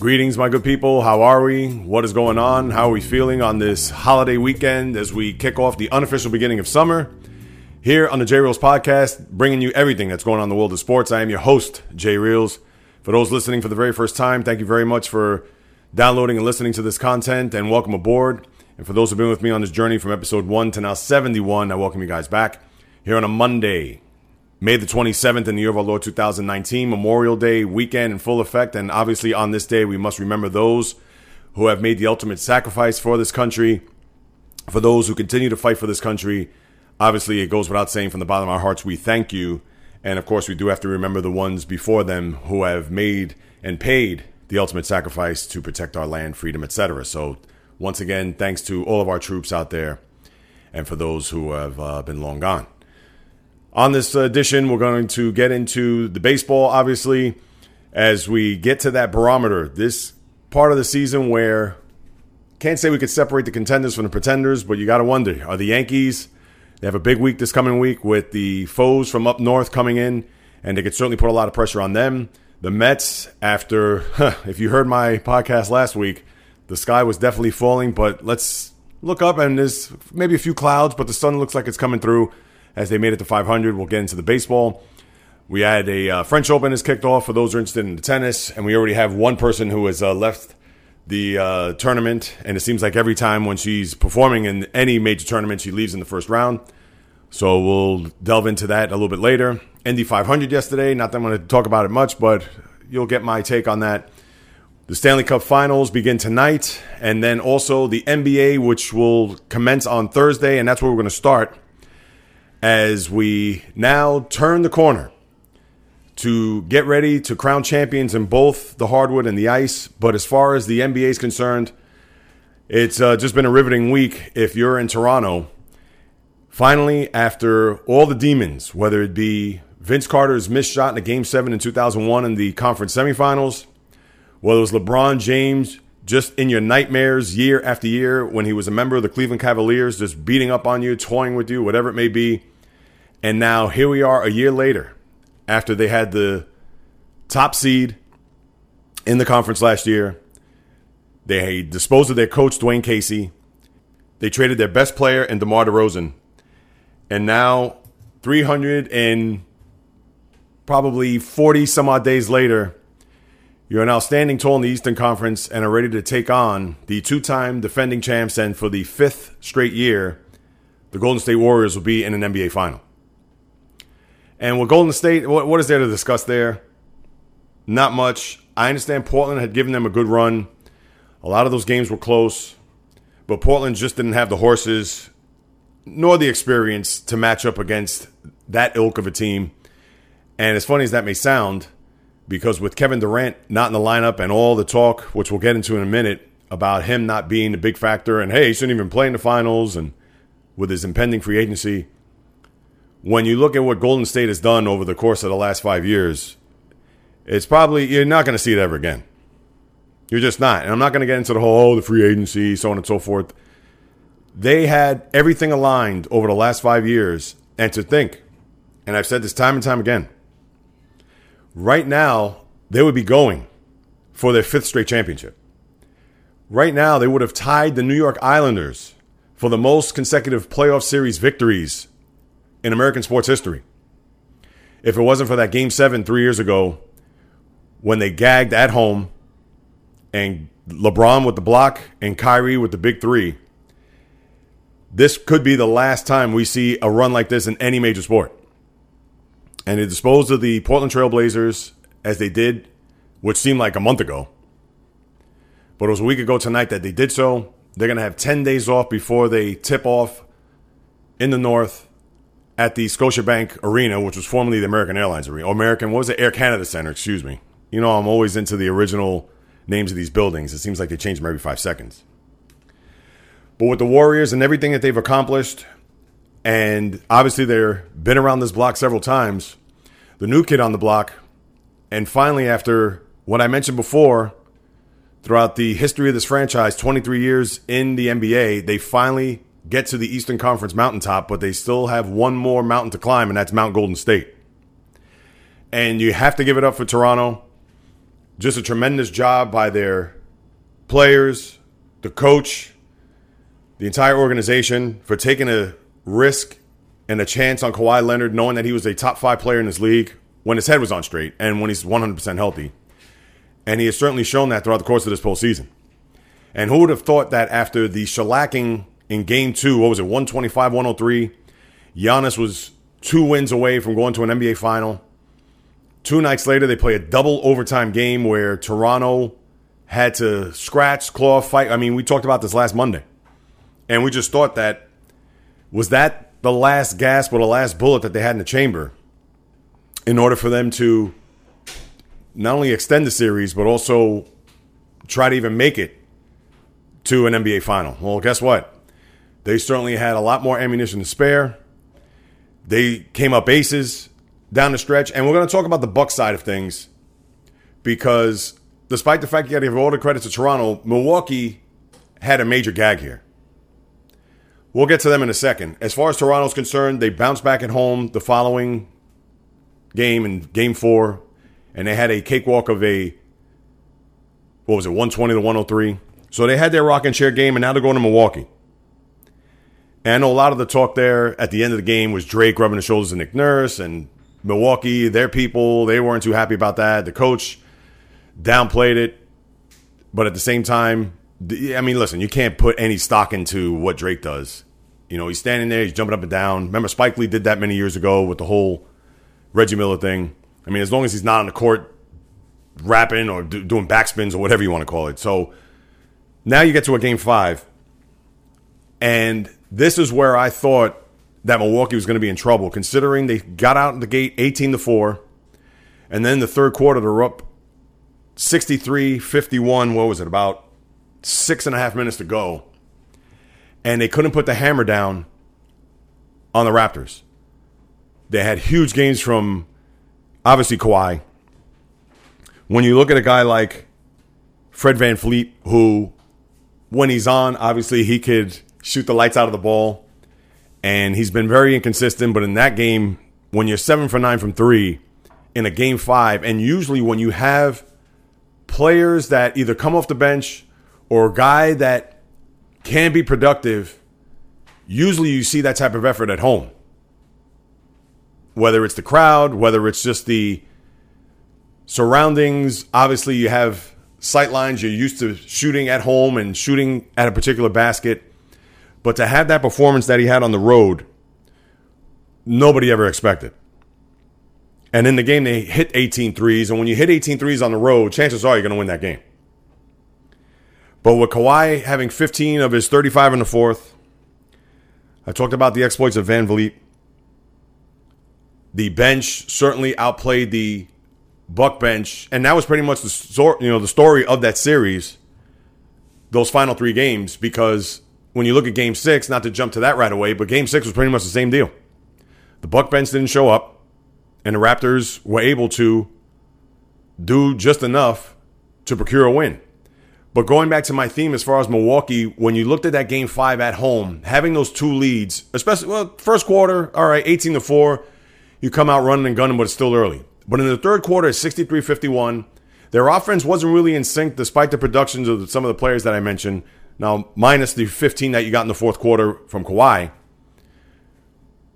Greetings, my good people. How are we? What is going on? How are we feeling on this holiday weekend as we kick off the unofficial beginning of summer? Here on the J Reels podcast, bringing you everything that's going on in the world of sports. I am your host, J Reels. For those listening for the very first time, thank you very much for downloading and listening to this content, and welcome aboard. And for those who've been with me on this journey from episode 1 to now 71, I welcome you guys back here on a Monday, May the 27th in the year of our Lord 2019, Memorial Day weekend in full effect. And obviously, on this day, we must remember those who have made the ultimate sacrifice for this country, for those who continue to fight for this country. Obviously, it goes without saying from the bottom of our hearts, we thank you. And of course, we do have to remember the ones before them who have made and paid the ultimate sacrifice to protect our land, freedom, etc. So, once again, thanks to all of our troops out there and for those who have uh, been long gone. On this edition, we're going to get into the baseball, obviously, as we get to that barometer. This part of the season where can't say we could separate the contenders from the pretenders, but you got to wonder are the Yankees? They have a big week this coming week with the foes from up north coming in, and they could certainly put a lot of pressure on them. The Mets, after, if you heard my podcast last week, the sky was definitely falling, but let's look up and there's maybe a few clouds, but the sun looks like it's coming through as they made it to 500. We'll get into the baseball. We had a uh, French Open is kicked off for those who are interested in the tennis, and we already have one person who has uh, left the uh, tournament. And it seems like every time when she's performing in any major tournament, she leaves in the first round. So we'll delve into that a little bit later. Indy 500 yesterday. Not that I'm going to talk about it much, but you'll get my take on that. The Stanley Cup Finals begin tonight, and then also the NBA, which will commence on Thursday, and that's where we're going to start as we now turn the corner to get ready to crown champions in both the hardwood and the ice. But as far as the NBA is concerned, it's uh, just been a riveting week. If you're in Toronto, finally, after all the demons, whether it be Vince Carter's missed shot in a game seven in 2001 in the conference semifinals, whether it was LeBron James just in your nightmares year after year when he was a member of the Cleveland Cavaliers, just beating up on you, toying with you, whatever it may be. And now here we are a year later after they had the top seed in the conference last year. They disposed of their coach, Dwane Casey. They traded their best player in DeMar DeRozan. And now, 300 and probably 40 some odd days later, you're now standing tall in the Eastern Conference and are ready to take on the two time defending champs. And for the fifth straight year, the Golden State Warriors will be in an NBA final. And with Golden State, what, what is there to discuss there? Not much. I understand Portland had given them a good run. A lot of those games were close, but Portland just didn't have the horses nor the experience to match up against that ilk of a team. And as funny as that may sound, because with Kevin Durant not in the lineup and all the talk, which we'll get into in a minute, about him not being a big factor and hey, he shouldn't even play in the finals and with his impending free agency. When you look at what Golden State has done over the course of the last five years, it's probably you're not going to see it ever again. You're just not. And I'm not going to get into the whole oh, the free agency, so on and so forth. They had everything aligned over the last five years. And to think, and I've said this time and time again, right now, they would be going for their fifth straight championship. Right now, they would have tied the New York Islanders for the most consecutive playoff series victories in American sports history. If it wasn't for that game seven three years ago when they gagged at home and LeBron with the block and Kyrie with the big three, this could be the last time we see a run like this in any major sport and they disposed of the Portland Trailblazers as they did, which seemed like a month ago. But it was a week ago tonight that they did so. They're going to have 10 days off before they tip off in the North at the Scotiabank Arena, which was formerly the American Airlines Arena, or American, what was it? Air Canada Center, excuse me. You know, I'm always into the original names of these buildings. It seems like they change them every five seconds. But with the Warriors and everything that they've accomplished, and obviously they've been around this block several times, the new kid on the block. And finally, after what I mentioned before, throughout the history of this franchise, 23 years in the NBA, they finally get to the Eastern Conference mountaintop, but they still have one more mountain to climb, and that's Mount Golden State. And you have to give it up for Toronto. just a tremendous job by their players, the coach, the entire organization for taking a risk and a chance on Kawhi Leonard, knowing that he was a top five player in this league when his head was on straight and when he's 100% healthy. And he has certainly shown that throughout the course of this postseason. And who would have thought that after the shellacking in game two, what was it, 125 103? Giannis was two wins away from going to an NBA final. Two nights later, they play a double overtime game where Toronto had to scratch, claw, fight. I mean, we talked about this last Monday. And we just thought that was that the last gasp or the last bullet that they had in the chamber in order for them to not only extend the series, but also try to even make it to an NBA final. Well, guess what? They certainly had a lot more ammunition to spare. They came up aces down the stretch, and we're going to talk about the Buck side of things because despite the fact you got to give all the credit to Toronto, Milwaukee had a major gag here. We'll get to them in a second. As far as Toronto's concerned, they bounced back at home the following game in game four, and they had a cakewalk of a, what was it, 120 to 103. So they had their rocking chair game, and now they're going to Milwaukee. And I know a lot of the talk there at the end of the game was Drake rubbing the shoulders of Nick Nurse and Milwaukee, their people, they weren't too happy about that. The coach downplayed it, but at the same time, I mean, listen, you can't put any stock into what Drake does. You know, he's standing there, he's jumping up and down. Remember, Spike Lee did that many years ago with the whole Reggie Miller thing. I mean, as long as he's not on the court rapping or do, doing backspins or whatever you want to call it. So now you get to a game five, and this is where I thought that Milwaukee was going to be in trouble, considering they got out in the gate 18 to 4, and then the third quarter they're up 63 51. What was it? About six and a half minutes to go. And they couldn't put the hammer down on the Raptors. They had huge gains from obviously Kawhi. When you look at a guy like Fred Van VanVleet, who, when he's on, obviously he could shoot the lights out of the ball and he's been very inconsistent. But in that game, when you're seven for nine from three in a game five, and usually when you have players that either come off the bench or a guy that can be productive, usually you see that type of effort at home. Whether it's the crowd, whether it's just the surroundings. Obviously, you have sight lines. You're used to shooting at home and shooting at a particular basket. But to have that performance that he had on the road, nobody ever expected. And in the game, they hit 18 threes. And when you hit 18 threes on the road, chances are you're going to win that game. But with Kawhi having 15 of his 35 in the fourth, I talked about the exploits of VanVleet. The bench certainly outplayed the Buck bench, and that was pretty much the sort you know the story of that series. Those final three games, because when you look at game six, not to jump to that right away, but game six was pretty much the same deal. The Buck bench didn't show up, and the Raptors were able to do just enough to procure a win. But going back to my theme as far as Milwaukee, when you looked at that game five at home, having those two leads, especially well, first quarter, all right, 18 to 4, you come out running and gunning, but it's still early. But in the third quarter, 63 51, their offense wasn't really in sync despite the productions of some of the players that I mentioned. Now, minus the 15 that you got in the fourth quarter from Kawhi.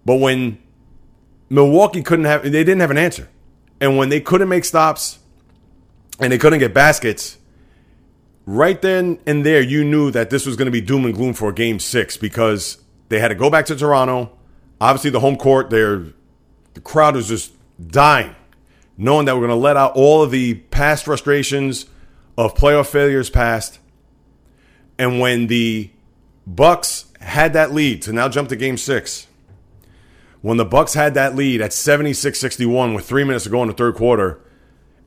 But when Milwaukee couldn't have, they didn't have an answer. And when they couldn't make stops and they couldn't get baskets, right then and there, you knew that this was going to be doom and gloom for game six because they had to go back to Toronto. Obviously, the home court, the crowd was just dying, knowing that we're going to let out all of the past frustrations of playoff failures past and when the Bucks had that lead to now jump to game six, when the Bucks had that lead at 76-61 with three minutes to go in the third quarter,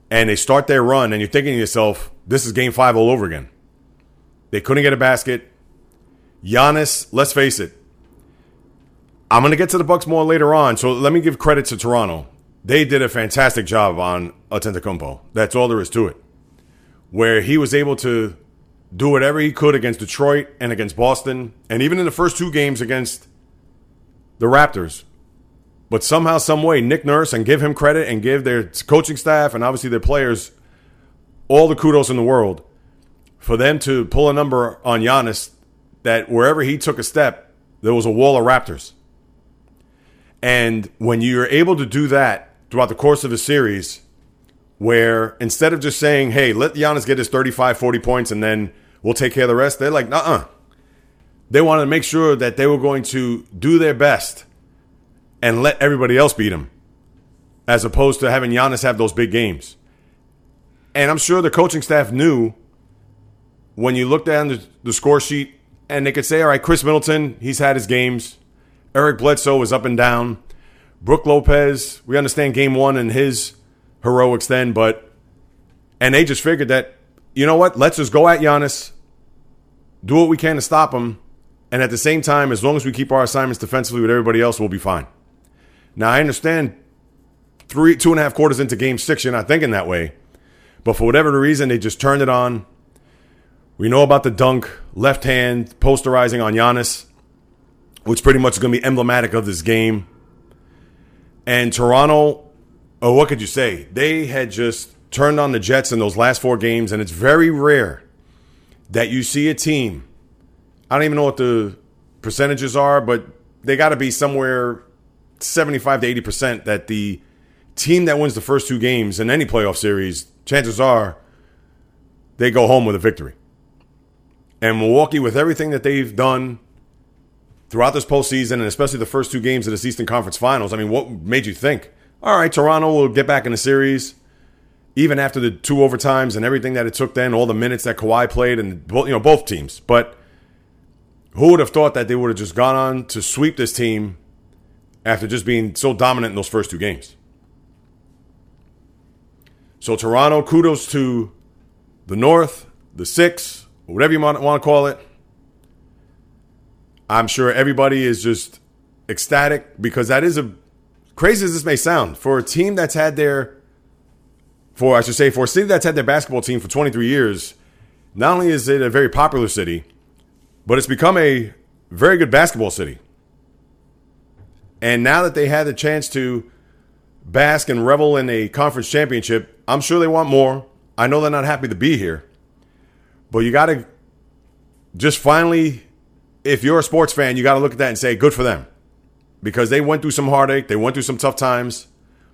and they start their run, and you're thinking to yourself, this is game five all over again. They couldn't get a basket. Giannis, let's face it. I'm going to get to the Bucks more later on, so let me give credit to Toronto. They did a fantastic job on Antetokounmpo. That's all there is to it. Where he was able to do whatever he could against Detroit and against Boston, and even in the first two games against the Raptors. But somehow, some way, Nick Nurse and give him credit and give their coaching staff and obviously their players all the kudos in the world for them to pull a number on Giannis that wherever he took a step, there was a wall of Raptors. And when you're able to do that throughout the course of a series, where instead of just saying, hey, let Giannis get his 35, 40 points and then we'll take care of the rest, they're like, uh uh They wanted to make sure that they were going to do their best and let everybody else beat him, as opposed to having Giannis have those big games. And I'm sure the coaching staff knew when you look down the, the score sheet and they could say, all right, Khris Middleton, he's had his games. Eric Bledsoe is up and down. Brook Lopez, we understand game one and his heroics then, but and they just figured that, you know what, let's just go at Giannis, do what we can to stop him, and at the same time, as long as we keep our assignments defensively with everybody else, we'll be fine. Now I understand three, two and a half quarters into game six, you're not thinking that way. But for whatever the reason, they just turned it on. We know about the dunk, left hand, posterizing on Giannis, which pretty much is going to be emblematic of this game. And Toronto, oh, what could you say? They had just turned on the Jets in those last four games, and it's very rare that you see a team. I don't even know what the percentages are, but they got to be somewhere 75 to 80% that the team that wins the first two games in any playoff series, chances are they go home with a victory. And Milwaukee, with everything that they've done throughout this postseason, and especially the first two games of this Eastern Conference Finals, I mean, what made you think, all right, Toronto will get back in the series, even after the two overtimes and everything that it took then, all the minutes that Kawhi played, and you know both teams. But who would have thought that they would have just gone on to sweep this team after just being so dominant in those first two games? So Toronto, kudos to the North, the six, whatever you want, to call it. I'm sure everybody is just ecstatic because that is a crazy as this may sound for a team that's had their for I should say for a city that's had their basketball team for 23 years. Not only is it a very popular city, but it's become a very good basketball city. And now that they had the chance to bask and revel in a conference championship, I'm sure they want more. I know they're not happy to be here. But you got to just finally, if you're a sports fan, you got to look at that and say, good for them. Because they went through some heartache, they went through some tough times.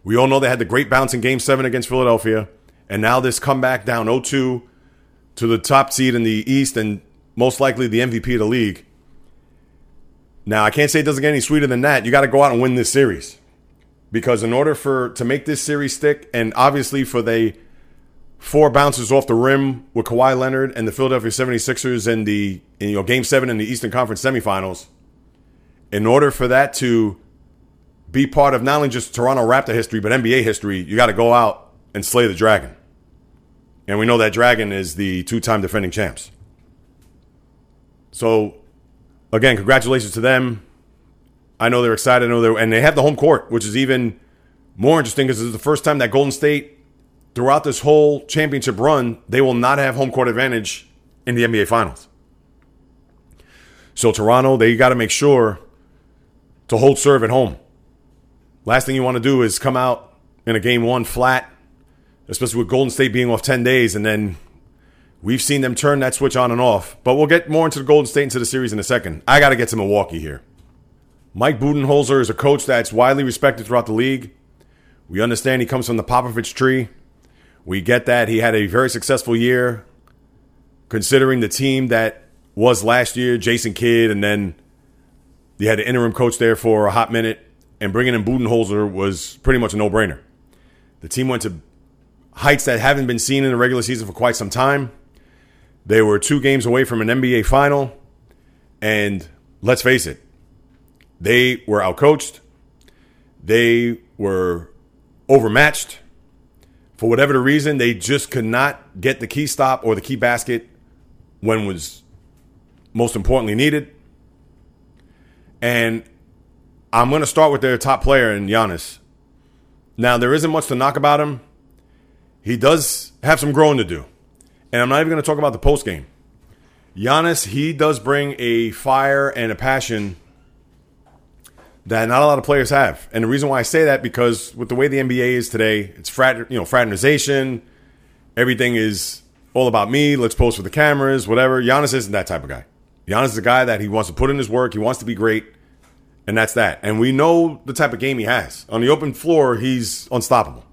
We all know they had the great bounce in game seven against Philadelphia. And now this comeback down 0 2 to the top seed in the East and most likely the MVP of the league. Now, I can't say it doesn't get any sweeter than that. You got to go out and win this series. Because in order for to make this series stick, and obviously for they four bounces off the rim with Kawhi Leonard and the Philadelphia 76ers in the in, you know game 7 in the Eastern Conference semifinals in order for that to be part of not only just Toronto Raptor history but NBA history you got to go out and slay the dragon. And we know that dragon is the two-time defending champs. So again congratulations to them I know they're excited I know they're and they have the home court which is even more interesting because it's the first time that Golden State throughout this whole championship run, they will not have home court advantage in the NBA Finals. So Toronto, they got to make sure to hold serve at home. Last thing you want to do is come out in a game one flat, especially with Golden State being off 10 days, and then we've seen them turn that switch on and off. But we'll get more into the Golden State into the series in a second. I got to get to Milwaukee here. Mike Budenholzer is a coach that's widely respected throughout the league. We understand he comes from the Popovich tree. We get that. He had a very successful year considering the team that was last year, Jason Kidd, and then they had an interim coach there for a hot minute, and bringing in Budenholzer was pretty much a no brainer. The team went to heights that haven't been seen in the regular season for quite some time. They were two games away from an NBA final, and let's face it, they were outcoached, they were overmatched for whatever the reason, they just could not get the key stop or the key basket when was most importantly needed. And I'm going to start with their top player in Giannis. Now, there isn't much to knock about him. He does have some growing to do. And I'm not even going to talk about the post game. Giannis, he does bring a fire and a passion that not a lot of players have. And the reason why I say that because with the way the NBA is today, it's frat, you know, fraternization. everything is all about me. Let's post for the cameras, whatever. Giannis isn't that type of guy. Giannis is a guy that he wants to put in his work. He wants to be great, and that's that. And we know the type of game he has on the open floor. He's unstoppable,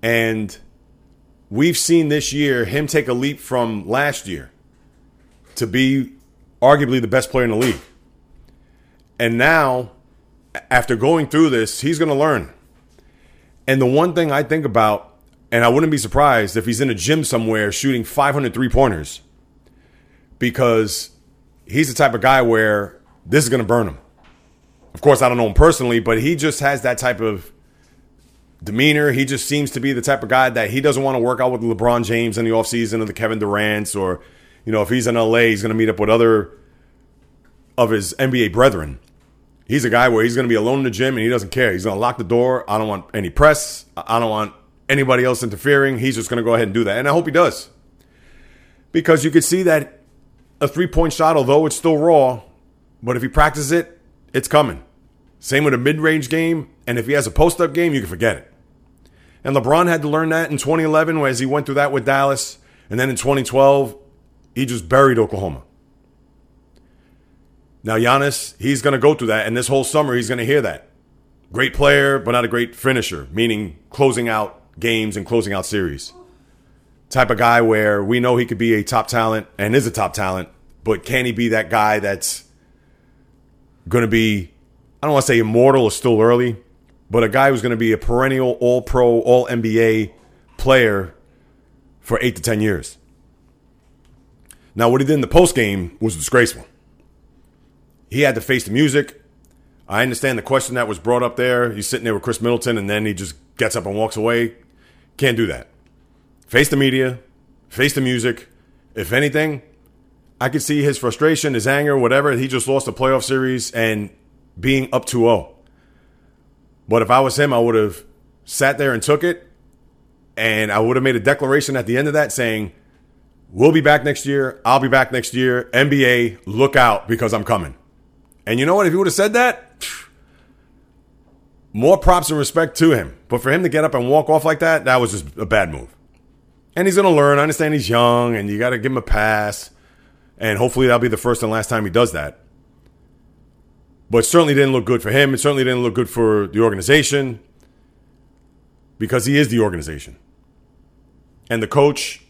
and we've seen this year him take a leap from last year to be arguably the best player in the league. And now, after going through this, he's going to learn. And the one thing I think about, and I wouldn't be surprised if he's in a gym somewhere shooting 500 three pointers, because he's the type of guy where this is going to burn him. Of course, I don't know him personally, but he just has that type of demeanor. He just seems to be the type of guy that he doesn't want to work out with LeBron James in the offseason or the Kevin Durant's or, you know, if he's in LA, he's going to meet up with other of his NBA brethren. He's a guy where he's going to be alone in the gym and he doesn't care. He's going to lock the door. I don't want any press. I don't want anybody else interfering. He's just going to go ahead and do that. And I hope he does. Because you could see that a three point shot, although it's still raw, but if he practices it, it's coming. Same with a mid range game. And if he has a post up game, you can forget it. And LeBron had to learn that in 2011 as he went through that with Dallas. And then in 2012, he just buried Oklahoma. Now, Giannis, he's going to go through that. And this whole summer, he's going to hear that. Great player, but not a great finisher, meaning closing out games and closing out series. Type of guy where we know he could be a top talent and is a top talent, but can he be that guy that's going to be, I don't want to say immortal, it's still early, but a guy who's going to be a perennial all pro, all NBA player for eight to 10 years. Now, what he did in the post game was disgraceful he had to face the music. I understand the question that was brought up there. He's sitting there with Khris Middleton and then he just gets up and walks away. Can't do that. Face the media, face the music. If anything, I could see his frustration, his anger, whatever. He just lost a playoff series and being up 2 0. But if I was him, I would have sat there and took it. And I would have made a declaration at the end of that saying, We'll be back next year. I'll be back next year. NBA, look out because I'm coming. And you know what? If he would have said that, more props and respect to him. But for him to get up and walk off like that, that was just a bad move. And he's going to learn. I understand he's young and you got to give him a pass. And hopefully that'll be the first and last time he does that. But it certainly didn't look good for him. It certainly didn't look good for the organization because he is the organization. And the coach,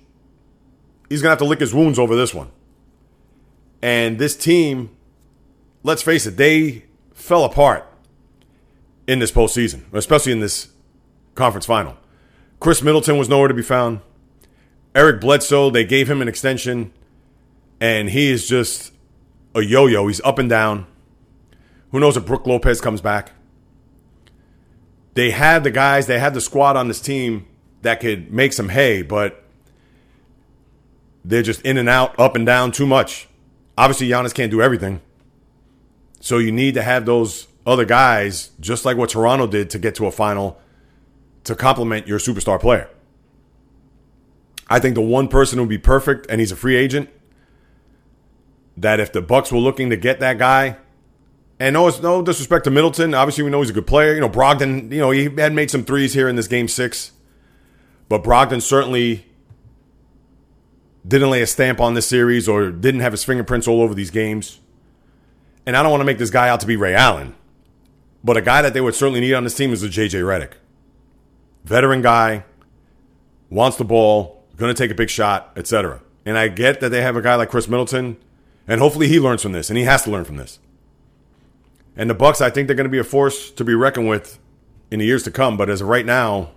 he's going to have to lick his wounds over this one. And this team let's face it, they fell apart in this postseason, especially in this conference final. Khris Middleton was nowhere to be found. Eric Bledsoe, they gave him an extension, and he is just a yo yo. He's up and down. Who knows if Brook Lopez comes back? They had the guys, they had the squad on this team that could make some hay, but they're just in and out, up and down too much. Obviously, Giannis can't do everything. So you need to have those other guys, just like what Toronto did to get to a final, to complement your superstar player. I think the one person who would be perfect, and he's a free agent, that if the Bucks were looking to get that guy, and no, it's no disrespect to Middleton. Obviously, we know he's a good player. You know, Brogdon, you know, he had made some threes here in this game six. But Brogdon certainly didn't lay a stamp on this series or didn't have his fingerprints all over these games and I don't want to make this guy out to be Ray Allen, but a guy that they would certainly need on this team is a JJ Redick. Veteran guy, wants the ball, going to take a big shot, etc. And I get that they have a guy like Khris Middleton, and hopefully he learns from this, and he has to learn from this. And the Bucks, I think they're going to be a force to be reckoned with in the years to come. But as of right now,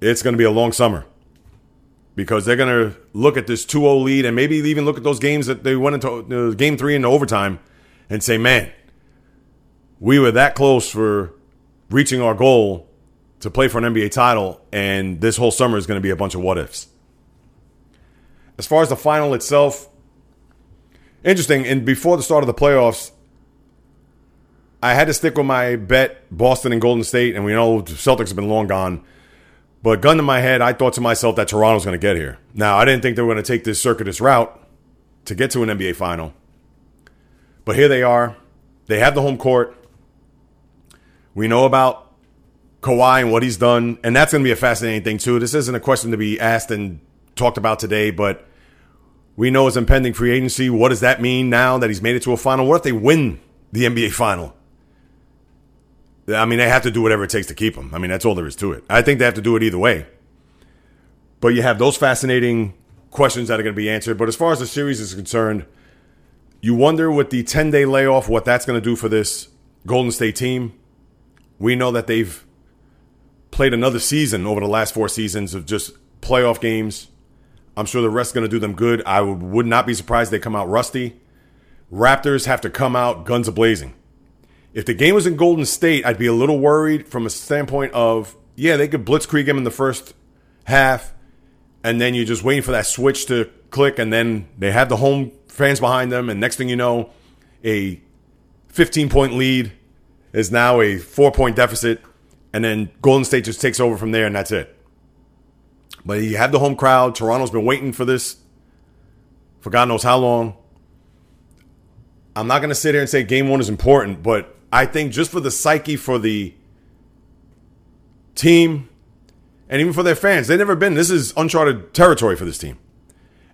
it's going to be a long summer because they're going to look at this 2-0 lead and maybe even look at those games that they went into uh, game three into overtime and say, man, we were that close for reaching our goal to play for an NBA title, and this whole summer is going to be a bunch of what ifs. As far as the final itself, interesting. And before the start of the playoffs, I had to stick with my bet Boston and Golden State, and we know Celtics have been long gone. But gun to my head, I thought to myself that Toronto's going to get here. Now, I didn't think they were going to take this circuitous route to get to an NBA final. But here they are. They have the home court. We know about Kawhi and what he's done, and that's going to be a fascinating thing too. This isn't a question to be asked and talked about today, but we know his impending free agency. What does that mean now that he's made it to a final? What if they win the NBA final? I mean, they have to do whatever it takes to keep him. I mean, that's all there is to it. I think they have to do it either way. But you have those fascinating questions that are going to be answered. But as far as the series is concerned, you wonder with the 10 day layoff what that's going to do for this Golden State team. We know that they've played another season over the last four seasons of just playoff games. I'm sure the rest is going to do them good. I would not be surprised they come out rusty. Raptors have to come out guns a blazing. If the game was in Golden State, I'd be a little worried from a standpoint of, yeah, they could blitzkrieg him in the first half, and then you're just waiting for that switch to click, and then they have the home fans behind them, and next thing you know, a 15 point lead is now a four point deficit, and then Golden State just takes over from there, and that's it. But you have the home crowd. Toronto's been waiting for this for God knows how long. I'm not going to sit here and say game one is important, but I think just for the psyche for the team and even for their fans, they've never been. This is uncharted territory for this team.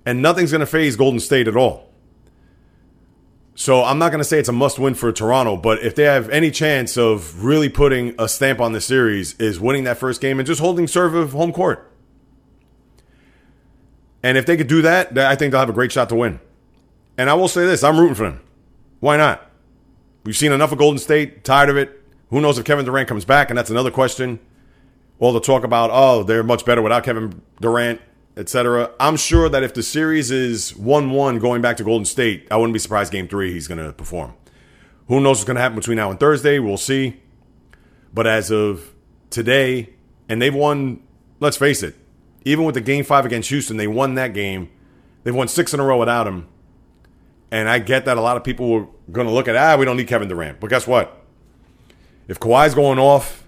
And nothing's going to phase Golden State at all. So I'm not going to say it's a must win for Toronto, but if they have any chance of really putting a stamp on the series, is winning that first game and just holding serve of home court. And if they could do that, I think they'll have a great shot to win. And I will say this I'm rooting for them. Why not? We've seen enough of Golden State, tired of it. Who knows if Kevin Durant comes back? And that's another question. All the talk about, oh, they're much better without Kevin Durant etc. I'm sure that if the series is 1 1 going back to Golden State, I wouldn't be surprised game three he's going to perform. Who knows what's going to happen between now and Thursday? We'll see. But as of today, and they've won, let's face it, even with the game five against Houston, they won that game. They've won six in a row without him. And I get that a lot of people were going to look at, ah, we don't need Kevin Durant. But guess what? If Kawhi's going off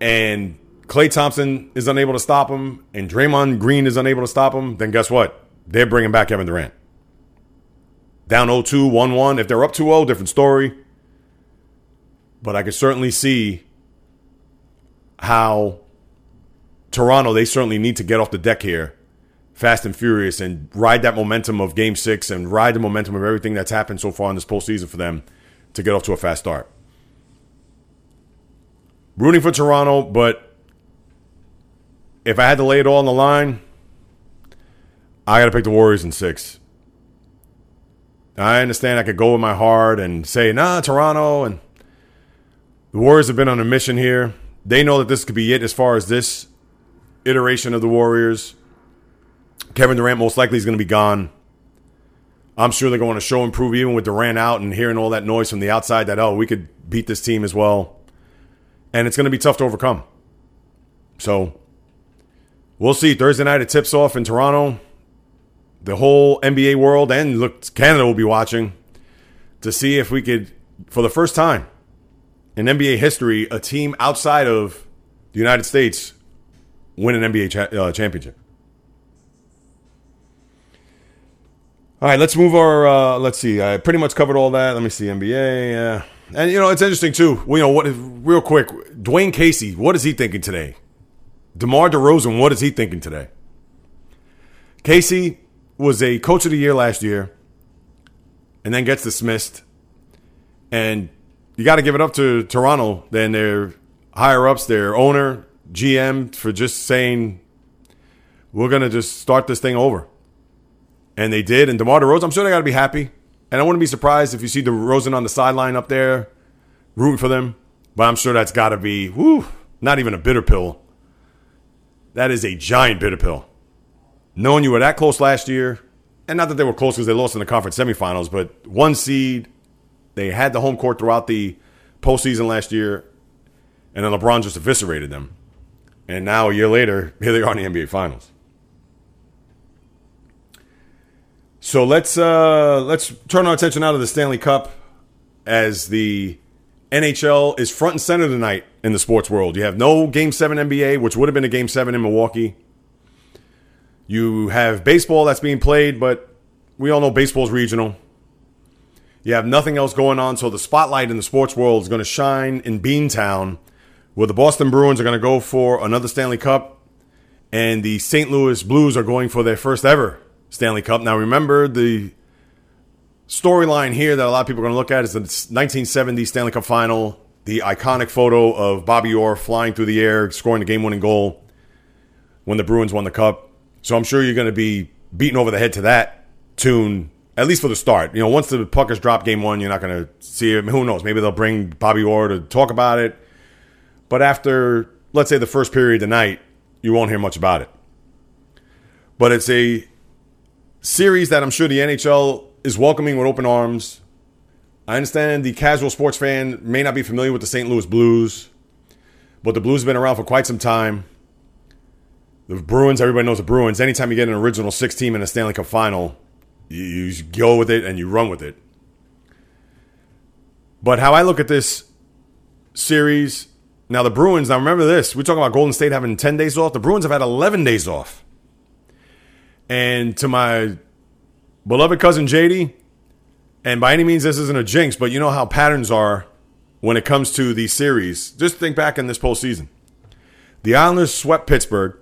and Klay Thompson is unable to stop him and Draymond Green is unable to stop him, then guess what? They're bringing back Kevin Durant. Down 0 2, 1 1. If they're up 2 0, different story. But I can certainly see how Toronto, they certainly need to get off the deck here fast and furious and ride that momentum of game six and ride the momentum of everything that's happened so far in this postseason for them to get off to a fast start. Rooting for Toronto, but if I had to lay it all on the line, I got to pick the Warriors in six. I understand I could go with my heart and say, nah, Toronto. And the Warriors have been on a mission here. They know that this could be it as far as this iteration of the Warriors. Kevin Durant most likely is going to be gone. I'm sure they're going to show improve even with Durant out and hearing all that noise from the outside that, oh, we could beat this team as well. And it's going to be tough to overcome. So we'll see. Thursday night it tips off in Toronto. The whole NBA world and look, Canada will be watching to see if we could, for the first time in NBA history, a team outside of the United States win an NBA cha- uh, championship. All right, let's move our. Uh, let's see. I pretty much covered all that. Let me see NBA. Yeah, and you know it's interesting too. You know what? Real quick, Dwane Casey. What is he thinking today? DeMar DeRozan, what is he thinking today? Casey was a coach of the year last year and then gets dismissed. And you got to give it up to Toronto, then their higher ups, their owner, GM, for just saying, we're going to just start this thing over. And they did. And DeMar DeRozan, I'm sure they got to be happy. And I wouldn't be surprised if you see DeRozan on the sideline up there rooting for them. But I'm sure that's got to be, whoo, not even a bitter pill that is a giant bitter pill. Knowing you were that close last year, and not that they were close because they lost in the conference semifinals, but one seed, they had the home court throughout the postseason last year, and then LeBron just eviscerated them. And now a year later, here they are in the NBA Finals. So let's uh, let's turn our attention now to the Stanley Cup as the NHL is front and center tonight in the sports world. You have no Game 7 NBA, which would have been a Game 7 in Milwaukee. You have baseball that's being played, but we all know baseball's regional. You have nothing else going on, so the spotlight in the sports world is going to shine in Beantown where the Boston Bruins are going to go for another Stanley Cup, and the St. Louis Blues are going for their first ever Stanley Cup. Now, remember the storyline here that a lot of people are going to look at is the 1970 Stanley Cup final, the iconic photo of Bobby Orr flying through the air, scoring the game winning goal when the Bruins won the cup. So I'm sure you're going to be beaten over the head to that tune, at least for the start. You know, once the puck is dropped game one, you're not going to see it. Who knows? Maybe they'll bring Bobby Orr to talk about it. But after, let's say, the first period tonight, you won't hear much about it. But it's a series that I'm sure the NHL is welcoming with open arms. I understand the casual sports fan may not be familiar with the St. Louis Blues, but the Blues have been around for quite some time. The Bruins, everybody knows the Bruins. Anytime you get an original six team in a Stanley Cup final, you, you go with it and you run with it. But how I look at this series, now the Bruins, now remember this, we're talking about Golden State having 10 days off. The Bruins have had 11 days off. And to my beloved cousin JD, and by any means this isn't a jinx, but you know how patterns are when it comes to these series. Just think back in this postseason. The Islanders swept Pittsburgh.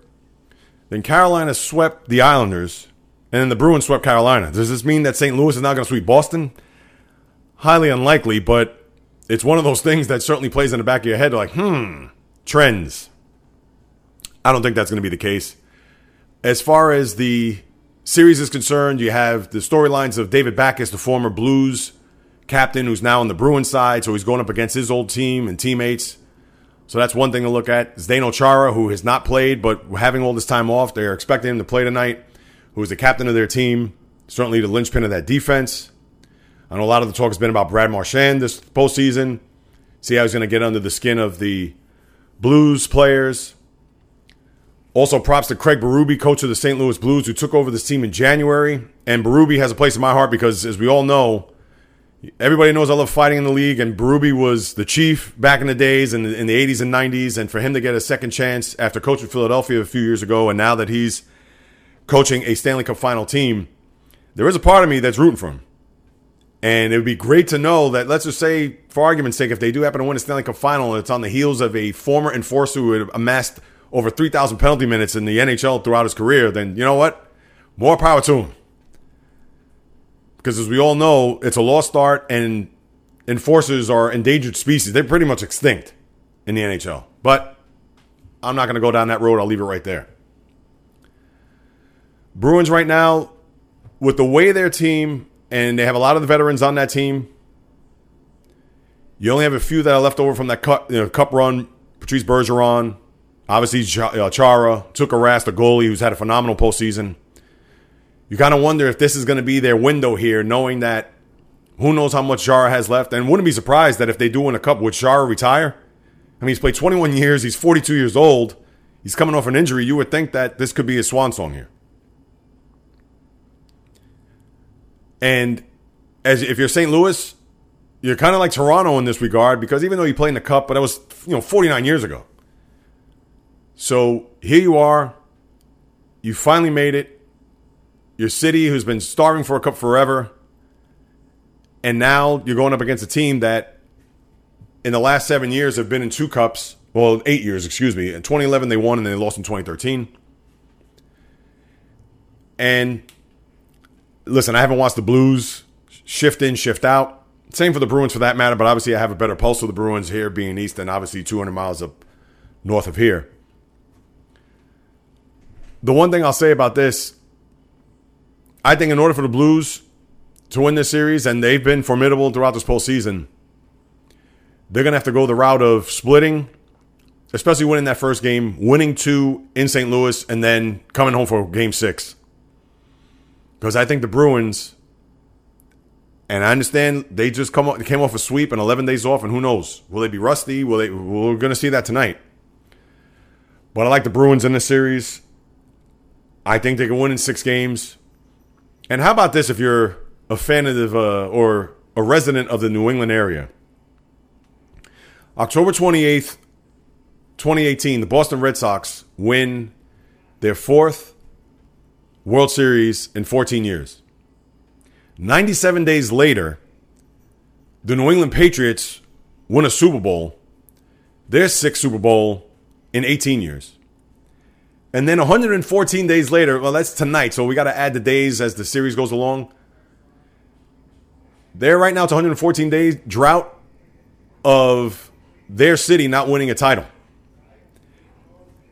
Then Carolina swept the Islanders, and then the Bruins swept Carolina. Does this mean that St. Louis is not going to sweep Boston? Highly unlikely, but it's one of those things that certainly plays in the back of your head like, hmm, trends. I don't think that's going to be the case. As far as the series is concerned, you have the storylines of David Backes, the former Blues captain, who's now on the Bruins side, so he's going up against his old team and teammates. So that's one thing to look at. Zdeno Chara, who has not played, but having all this time off, they're expecting him to play tonight, who is the captain of their team, certainly the linchpin of that defense. I know a lot of the talk has been about Brad Marchand this postseason. See how he's going to get under the skin of the Blues players. Also, props to Craig Berube, coach of the St. Louis Blues, who took over this team in January. And Berube has a place in my heart because, as we all know, Everybody knows I love fighting in the league, and Berube was the chief back in the days in the, in the 80s and 90s. And for him to get a second chance after coaching Philadelphia a few years ago, and now that he's coaching a Stanley Cup final team, there is a part of me that's rooting for him. And it would be great to know that, let's just say, for argument's sake, if they do happen to win a Stanley Cup final it's on the heels of a former enforcer who had amassed over 3,000 penalty minutes in the NHL throughout his career, then you know what? More power to him. Because as we all know, it's a lost art and enforcers are endangered species. They're pretty much extinct in the NHL. But I'm not going to go down that road. I'll leave it right there. Bruins right now, with the way their team, and they have a lot of the veterans on that team, you only have a few that are left over from that cup, you know, cup run. Patrice Bergeron, obviously uh, Chara Tuukka Rask, the goalie, who's had a phenomenal postseason you kind of wonder if this is going to be their window here, knowing that who knows how much Chara has left. And wouldn't be surprised that if they do win a cup, would Chara retire? I mean, he's played 21 years. He's 42 years old. He's coming off an injury. You would think that this could be his swan song here. And as if you're St. Louis, you're kind of like Toronto in this regard because even though you played in the cup, but that was you know 49 years ago. So here you are. You finally made it your city who's been starving for a cup forever, and now you're going up against a team that in the last seven years have been in two cups. Well, eight years, excuse me. In 2011, they won and they lost in 2013. And listen, I haven't watched the Blues shift in, shift out. Same for the Bruins for that matter, but obviously I have a better pulse of the Bruins here being east and obviously 200 miles up north of here. The one thing I'll say about this I think in order for the Blues to win this series, and they've been formidable throughout this postseason, they're going to have to go the route of splitting, especially winning that first game, winning two in St. Louis, and then coming home for game six. Because I think the Bruins, and I understand they just come they came off a sweep and 11 days off, and who knows? Will they be rusty? Will they? We're going to see that tonight. But I like the Bruins in this series. I think they can win in six games. And how about this if you're a fan of uh, or a resident of the New England area? October 28th, 2018, the Boston Red Sox win their fourth World Series in 14 years. 97 days later, the New England Patriots win a Super Bowl their sixth Super Bowl in 18 years. And then 114 days later, well, that's tonight, so we got to add the days as the series goes along. They're right now to 114 days drought of their city not winning a title.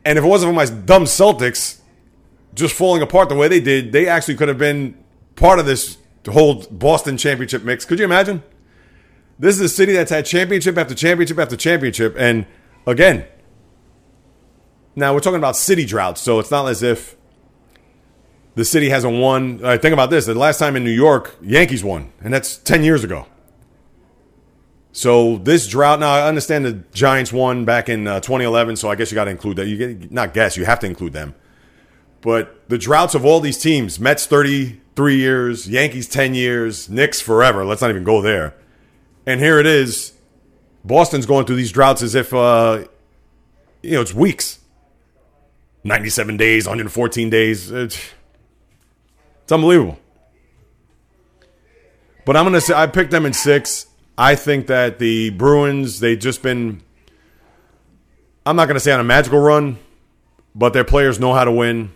And if it wasn't for my dumb Celtics just falling apart the way they did, they actually could have been part of this whole Boston championship mix. Could you imagine? This is a city that's had championship after championship after championship. And again, now we're talking about city droughts, so it's not as if the city hasn't won. Uh, think about this: the last time in New York, Yankees won, and that's ten years ago. So this drought. Now I understand the Giants won back in uh, 2011, so I guess you got to include that. You get not guess, you have to include them. But the droughts of all these teams: Mets 33 years, Yankees 10 years, Knicks forever. Let's not even go there. And here it is. Boston's going through these droughts as if uh, you know it's weeks. 97 days, 114 days. It's, unbelievable. But I'm gonna say I picked them in six. I think that the Bruins, they've just been, I'm not to say on a magical run, but their players know how to win.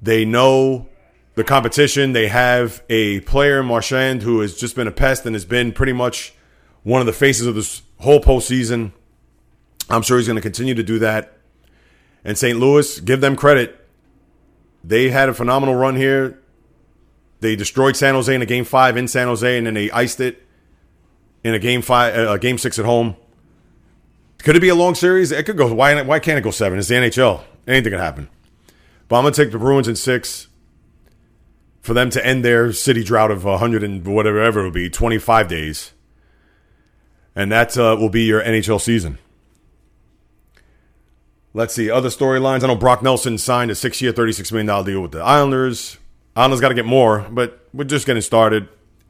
They know the competition. They have a player, Marchand, who has just been a pest and has been pretty much one of the faces of this whole postseason. I'm sure he's going to continue to do that. And St. Louis, give them credit. They had a phenomenal run here. They destroyed San Jose in a game five in San Jose, and then they iced it in a game five, a uh, game six at home. Could it be a long series? It could go. Why? Why can't it go seven? It's the NHL. Anything can happen. But I'm gonna take the Bruins in six for them to end their city drought of 100 and whatever it will be, 25 days, and that uh, will be your NHL season. Let's see other storylines. I know Brock Nelson signed a six-year, $36 million deal with the Islanders. Islanders got to get more, but we're just getting started,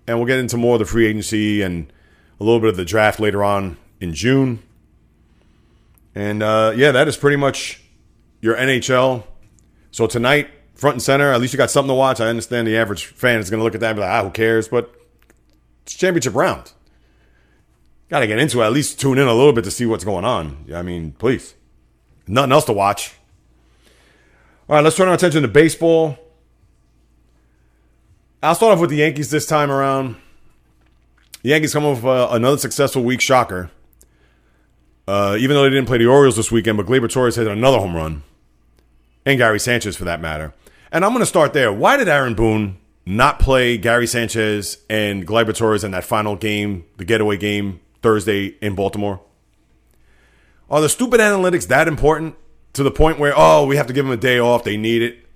and we'll get into more of the free agency and a little bit of the draft later on in June. And uh, yeah, that is pretty much your NHL. So tonight, front and center, at least you got something to watch. I understand the average fan is going to look at that and be like, ah, who cares? But it's championship round. Got to get into it. At least tune in a little bit to see what's going on. I mean, please. Nothing else to watch. All right, let's turn our attention to baseball. I'll start off with the Yankees this time around. The Yankees come off uh, another successful week, shocker. Uh, even though they didn't play the Orioles this weekend, but Gleyber Torres hit another home run, and Gary Sanchez for that matter. And I'm going to start there. Why did Aaron Boone not play Gary Sanchez and Gleyber Torres in that final game, the getaway game Thursday in Baltimore? Are the stupid analytics that important to the point where oh we have to give them a day off? They need it.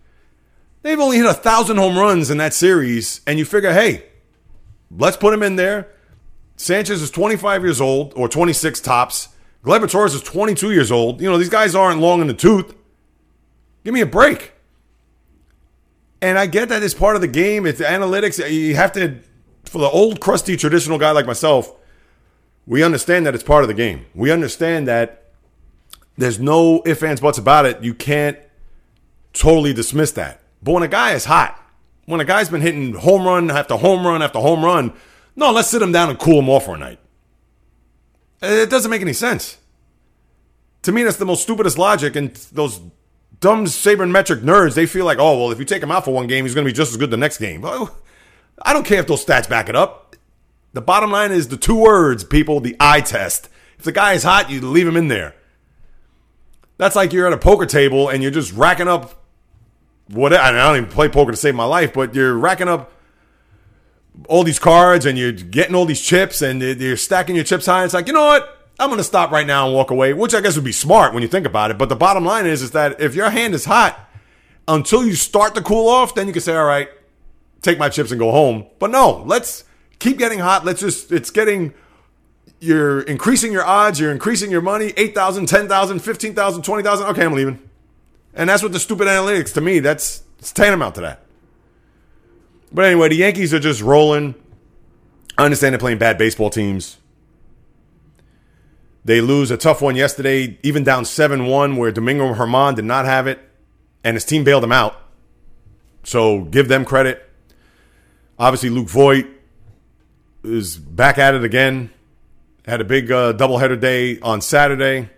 They've only hit a thousand home runs in that series, and you figure, hey, let's put him in there. Sanchez is 25 years old, or 26 tops. Gleyber Torres is 22 years old. You know, these guys aren't long in the tooth. Give me a break. And I get that it's part of the game. It's analytics. You have to, for the old, crusty, traditional guy like myself, we understand that it's part of the game. We understand that there's no ifs, ands, buts about it. You can't totally dismiss that. But when a guy is hot, when a guy's been hitting home run after home run after home run, no, let's sit him down and cool him off for a night. It doesn't make any sense. To me, that's the most stupidest logic. And those dumb sabermetric nerds, they feel like, oh, well, if you take him out for one game, he's going to be just as good the next game. I don't care if those stats back it up. The bottom line is the two words, people, the eye test. If the guy is hot, you leave him in there. That's like you're at a poker table and you're just racking up what I don't even play poker to save my life, but you're racking up all these cards and you're getting all these chips and you're stacking your chips high. It's like, you know what? I'm going to stop right now and walk away, which I guess would be smart when you think about it. But the bottom line is, is that if your hand is hot, until you start to cool off, then you can say, all right, take my chips and go home. But no, let's keep getting hot. Let's just, it's getting, you're increasing your odds, you're increasing your money 8,000, 10,000, 15,000, 20,000. Okay, I'm leaving. And that's what the stupid analytics, to me, that's it's tantamount to that. But anyway, the Yankees are just rolling. I understand they're playing bad baseball teams. They lose a tough one yesterday, even down 7 1, where Domingo Germán did not have it, and his team bailed him out. So give them credit. Obviously, Luke Voit is back at it again. Had a big uh, doubleheader day on Saturday.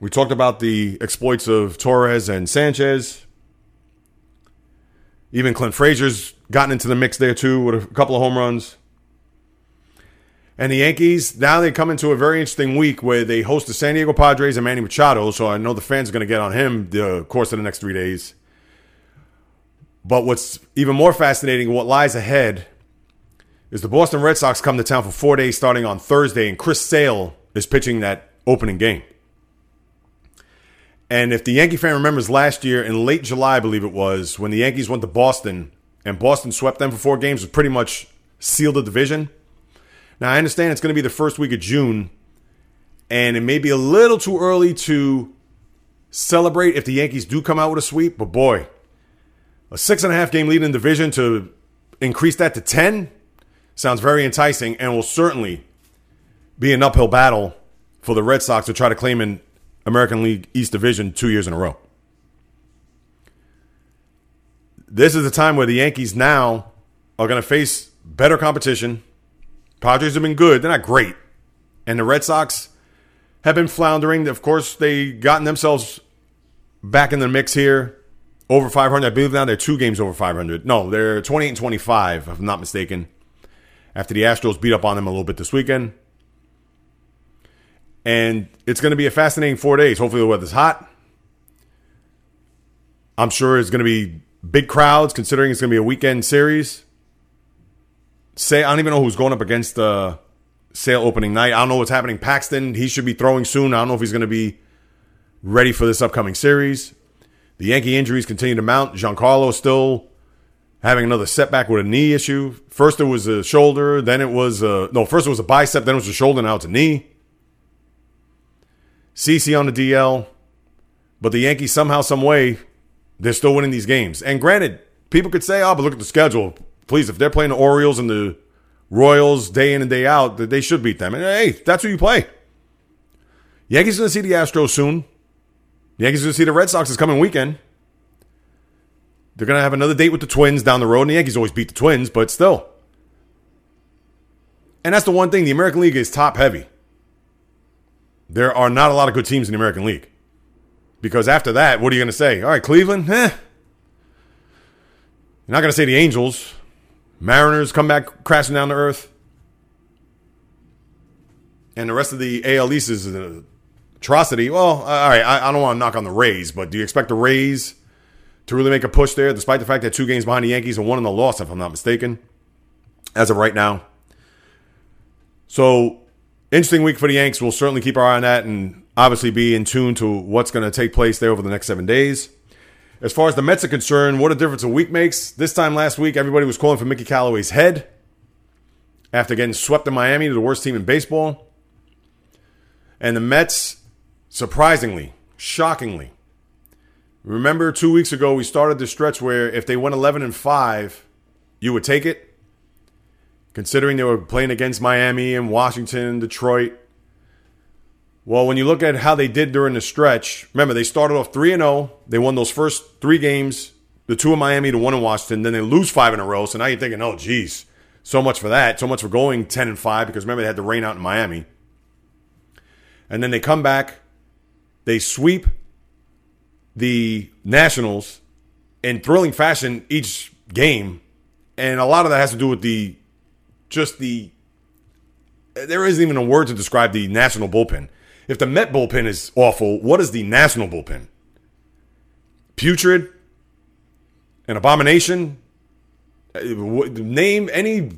We talked about the exploits of Torres and Sanchez. Even Clint Frazier's gotten into the mix there too with a couple of home runs. And the Yankees, now they come into a very interesting week where they host the San Diego Padres and Manny Machado. So I know the fans are going to get on him the course of the next three days. But what's even more fascinating, what lies ahead, is the Boston Red Sox come to town for four days starting on Thursday, and Chris Sale is pitching that opening game. And if the Yankee fan remembers last year in late July, I believe it was, when the Yankees went to Boston and Boston swept them for four games, was pretty much sealed the division. Now I understand it's going to be the first week of June, and it may be a little too early to celebrate if the Yankees do come out with a sweep, but boy, a six and a half game lead in division to increase that to 10 sounds very enticing and will certainly be an uphill battle for the Red Sox to try to claim an American League East Division two years in a row. This is the time where the Yankees now are going to face better competition. Padres have been good. They're not great. And the Red Sox have been floundering. Of course, they gotten themselves back in the mix here over 500. I believe now they're two games over 500. No, they're 28 and 25, if I'm not mistaken. After the Astros beat up on them a little bit this weekend. And it's going to be a fascinating four days. Hopefully, the weather's hot. I'm sure it's going to be big crowds, considering it's going to be a weekend series. Say, I don't even know who's going up against the sale opening night. I don't know what's happening. Paxton, he should be throwing soon. I don't know if he's going to be ready for this upcoming series. The Yankee injuries continue to mount. Giancarlo still having another setback with a knee issue. First it was a shoulder, then it was a no. First it was a bicep, then it was a shoulder, now it's a knee. CC on the DL, but the Yankees somehow, some way, they're still winning these games. And granted, people could say, "Oh, but look at the schedule." Please, if they're playing the Orioles and the Royals day in and day out, that they should beat them. And hey, that's who you play. Yankees going to see the Astros soon. Yankees going to see the Red Sox this coming weekend. They're going to have another date with the Twins down the road, and the Yankees always beat the Twins, but still. And that's the one thing the American League is top heavy. There are not a lot of good teams in the American League. Because after that, what are you going to say? All right, Cleveland, eh. You're not going to say the Angels. Mariners come back crashing down to earth. And the rest of the AL East is an atrocity. Well, all right, I, I don't want to knock on the Rays, but do you expect the Rays to really make a push there, despite the fact that two games behind the Yankees and one in the loss, if I'm not mistaken, as of right now? So, interesting week for the Yanks. We'll certainly keep our eye on that and obviously be in tune to what's going to take place there over the next seven days. As far as the Mets are concerned, what a difference a week makes. This time last week, everybody was calling for Mickey Callaway's head after getting swept in Miami to the worst team in baseball. And the Mets Surprisingly, shockingly, remember two weeks ago we started the stretch where if they went 11 and 5, you would take it? Considering they were playing against Miami and Washington, Detroit. Well, when you look at how they did during the stretch, remember they started off 3 and 0. They won those first 3 games, the two in Miami, the one in Washington, then they lose 5 in a row. So now you're thinking, "Oh, geez. So much for that. So much for going 10 and 5 because remember they had the rain out in Miami." And then they come back they sweep the Nationals in thrilling fashion each game, and a lot of that has to do with the just the there isn't even a word to describe the national bullpen. If the Met bullpen is awful, what is the national bullpen? Putrid, an abomination. Name any.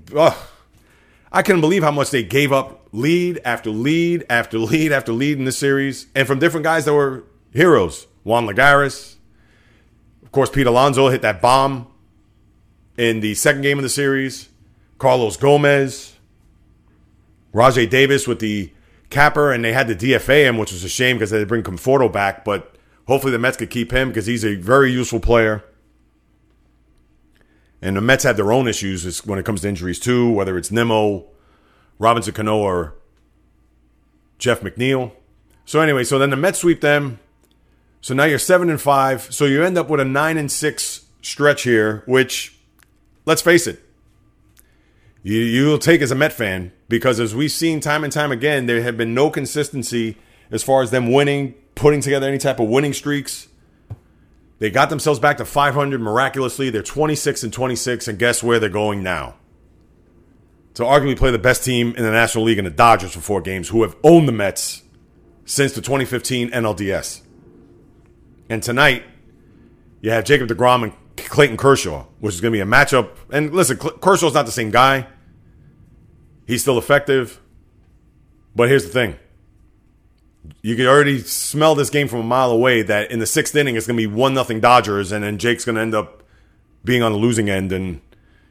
I couldn't believe how much they gave up lead after lead after lead after lead in this series, and from different guys that were heroes. Juan Lagares, of course, Pete Alonso hit that bomb in the second game of the series. Carlos Gomez, Rajai Davis with the capper, and they had to DFA him, which was a shame because they had to bring Conforto back. But hopefully the Mets could keep him because he's a very useful player. And the Mets have their own issues when it comes to injuries too, whether it's Nimmo, Robinson Cano, or Jeff McNeil. So anyway, so then the Mets sweep them. So now you're seven and five. So you end up with a nine and six stretch here, which, let's face it, you, you'll take as a Met fan because as we've seen time and time again, there have been no consistency as far as them winning, putting together any type of winning streaks. They got themselves back to 500 miraculously. They're 26 and 26, and guess where they're going now? To arguably play the best team in the National League in the Dodgers for four games, who have owned the Mets since the 2015 NLDS. And tonight, you have Jacob DeGrom and Clayton Kershaw, which is going to be a matchup. And listen, Kershaw's not the same guy. He's still effective. But here's the thing. You can already smell this game from a mile away that in the sixth inning it's going to be one nothing Dodgers, and then Jake's going to end up being on the losing end, and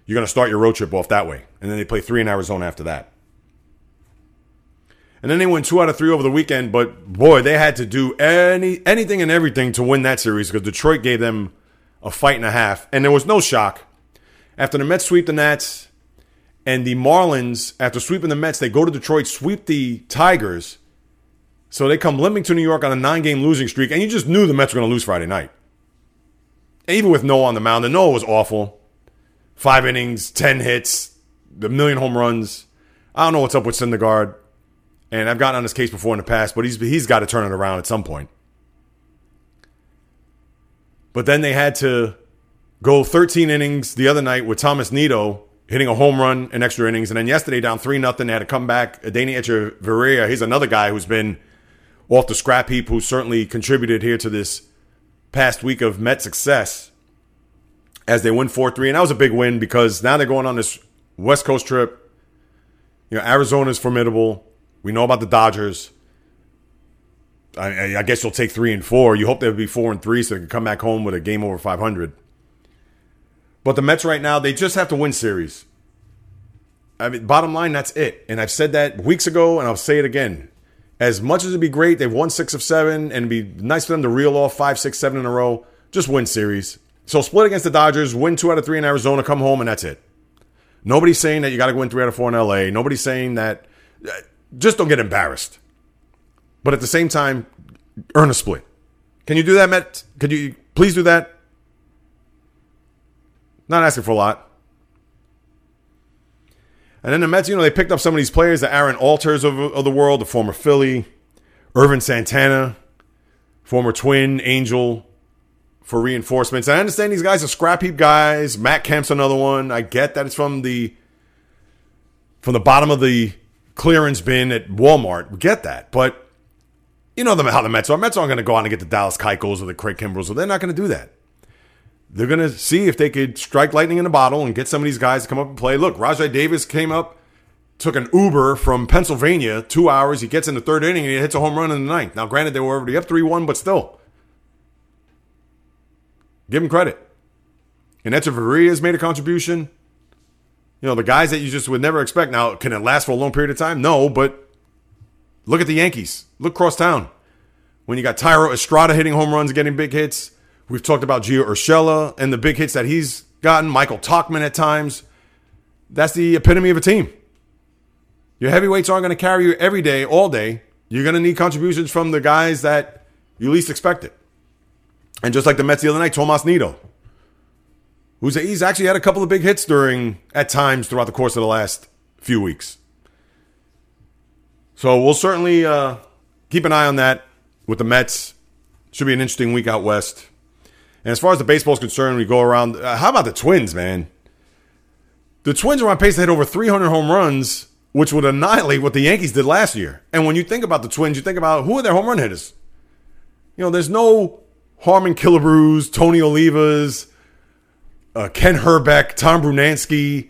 you're going to start your road trip off that way. And then they play three in Arizona after that. And then they went two out of three over the weekend, but boy, they had to do any anything and everything to win that series because Detroit gave them a fight and a half. And there was no shock. After the Mets sweep the Nats and the Marlins, after sweeping the Mets, they go to Detroit, sweep the Tigers. So they come limping to New York on a nine game losing streak. And you just knew the Mets were going to lose Friday night. even with Noah on the mound, and Noah was awful. Five innings, 10 hits, the million home runs. I don't know what's up with Syndergaard. And I've gotten on his case before in the past, but he's he's got to turn it around at some point. But then they had to go 13 innings the other night with Thomas Nido hitting a home run in extra innings. And then yesterday, down 3 nothing, they had to come back. Adeiny Hechavarria, he's another guy who's been off the scrap heap, who certainly contributed here to this past week of Met success as they win 4 3. And that was a big win because now they're going on this West Coast trip. You know, Arizona's formidable. We know about the Dodgers. I, I, guess you'll take three and four. You hope would be four and three so they can come back home with a game over 500. But the Mets right now, they just have to win series. I mean, bottom line, that's it. And I've said that weeks ago, and I'll say it again. As much as it'd be great, they've won six of seven, and it'd be nice for them to reel off five, six, seven in a row. Just win series. So split against the Dodgers, win two out of three in Arizona, come home, and that's it. Nobody's saying that you got to win three out of four in LA. Nobody's saying that. Just don't get embarrassed but at the same time, earn a split. Can you do that, Met? Could you please do that? Not asking for a lot. And then the Mets, you know, they picked up some of these players, the Aaron Altherrs of, of the world, the former Philly, Ervin Santana, former Twin, Angel, for reinforcements. I understand these guys are scrap heap guys. Matt Kemp's another one. I get that it's from the from the bottom of the clearance bin at Walmart. We get that, but you know how the Mets are. Mets aren't going to go out and get the Dallas Keuchels or the Craig Kimbrels. So they're not going to do that. They're going to see if they could strike lightning in a bottle and get some of these guys to come up and play. Look, Rajai Davis came up, took an Uber from Pennsylvania, two hours. He gets in the third inning and he hits a home run in the ninth. Now, granted, they were already up 3 1, but still. Give him credit. And Hechavarria has made a contribution. You know, the guys that you just would never expect. Now, can it last for a long period of time? No, but Look at the Yankees. Look across town. When you got Thairo Estrada hitting home runs, getting big hits. We've talked about Gio Urshela and the big hits that he's gotten. Michael Tauchman at times. That's the epitome of a team. Your heavyweights aren't going to carry you every day, all day. You're going to need contributions from the guys that you least expect it. And just like the Mets the other night, Tomas Nido, who's he's actually had a couple of big hits during at times throughout the course of the last few weeks. So we'll certainly uh, keep an eye on that with the Mets. Should be an interesting week out west. And as far as the baseball is concerned, we go around. Uh, how about the Twins, man? The Twins are on pace to hit over 300 home runs, which would annihilate what the Yankees did last year. And when you think about the Twins, you think about who are their home run hitters. You know, there's no Harmon Killebrews, Tony Olivas, uh, Ken Hrbek, Tom Brunansky,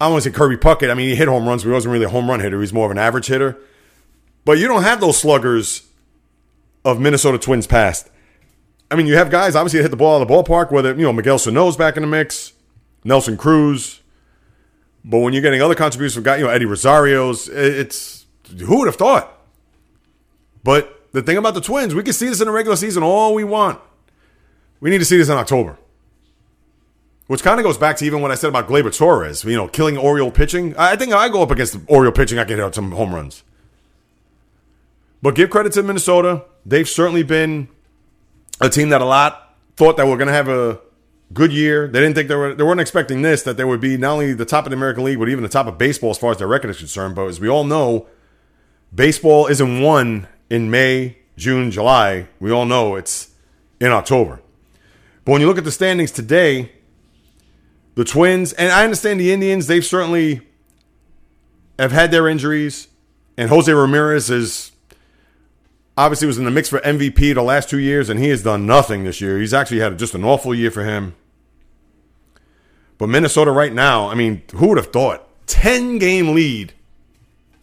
I want to say Kirby Puckett. I mean, he hit home runs, but he wasn't really a home run hitter. He's more of an average hitter. But you don't have those sluggers of Minnesota Twins past. I mean, you have guys obviously that hit the ball out of the ballpark, whether, you know, Miguel Sano's back in the mix, Nelson Cruz. But when you're getting other contributions from guys, you know, Eddie Rosario's, it's who would have thought? But the thing about the Twins, we can see this in the regular season all we want. We need to see this in October. Which kind of goes back to even what I said about Gleyber Torres, you know, killing Oriole pitching. I think if I go up against Oriole pitching, I can hit out some home runs. But give credit to Minnesota. They've certainly been a team that a lot thought that we're going to have a good year. They didn't think they were they weren't expecting this that they would be not only the top of the American League, but even the top of baseball as far as their record is concerned. But as we all know, baseball isn't won in May, June, July. We all know it's in October. But when you look at the standings today, the Twins, and I understand the Indians, they've certainly have had their injuries, and Jose Ramirez is obviously was in the mix for MVP the last two years, and he has done nothing this year. He's actually had just an awful year for him. But Minnesota right now, I mean, who would have thought? 10 game lead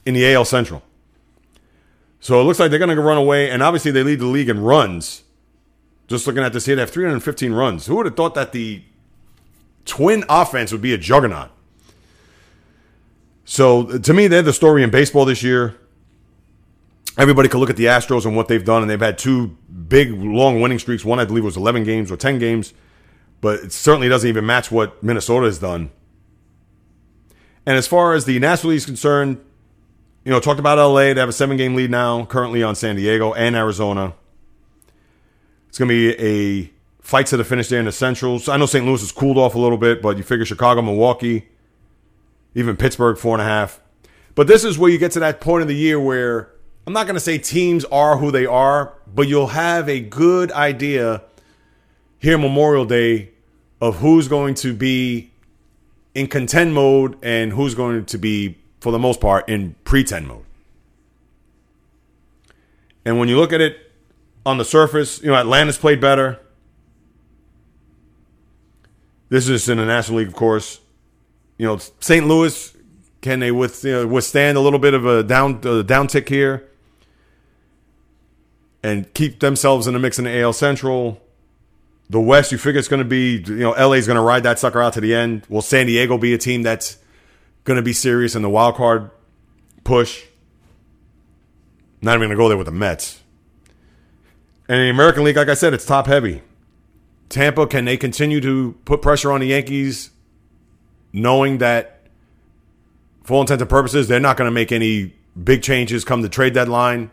in the AL Central. So it looks like they're going to run away, and obviously they lead the league in runs. Just looking at this here, they have 315 runs. Who would have thought that the twin offense would be a juggernaut? So to me, they're the story in baseball this year. Everybody could look at the Astros and what they've done, and they've had two big, long winning streaks. One, I believe, was 11 games or 10 games, but it certainly doesn't even match what Minnesota has done. And as far as the National League is concerned, you know, talked about LA. They have a seven game lead now, currently on San Diego and Arizona. It's going to be a fight to the finish there in the Centrals. I know St. Louis has cooled off a little bit, but you figure Chicago, Milwaukee, even Pittsburgh, four and a half. But this is where you get to that point of the year where I'm not going to say teams are who they are, but you'll have a good idea here Memorial Day of who's going to be in contend mode and who's going to be, for the most part, in pretend mode. And when you look at it on the surface, you know, Atlanta's played better. This is in the National League, of course. You know, St. Louis, can they with, you know, withstand a little bit of a down uh, down tick here? and keep themselves in the mix in the AL Central. The West, you figure it's going to be, you know, LA's going to ride that sucker out to the end. Will San Diego be a team that's going to be serious in the wild card push? Not even going to go there with the Mets. And in the American League, like I said, it's top heavy. Tampa, can they continue to put pressure on the Yankees, knowing that, for all intents and purposes, they're not going to make any big changes come the trade deadline?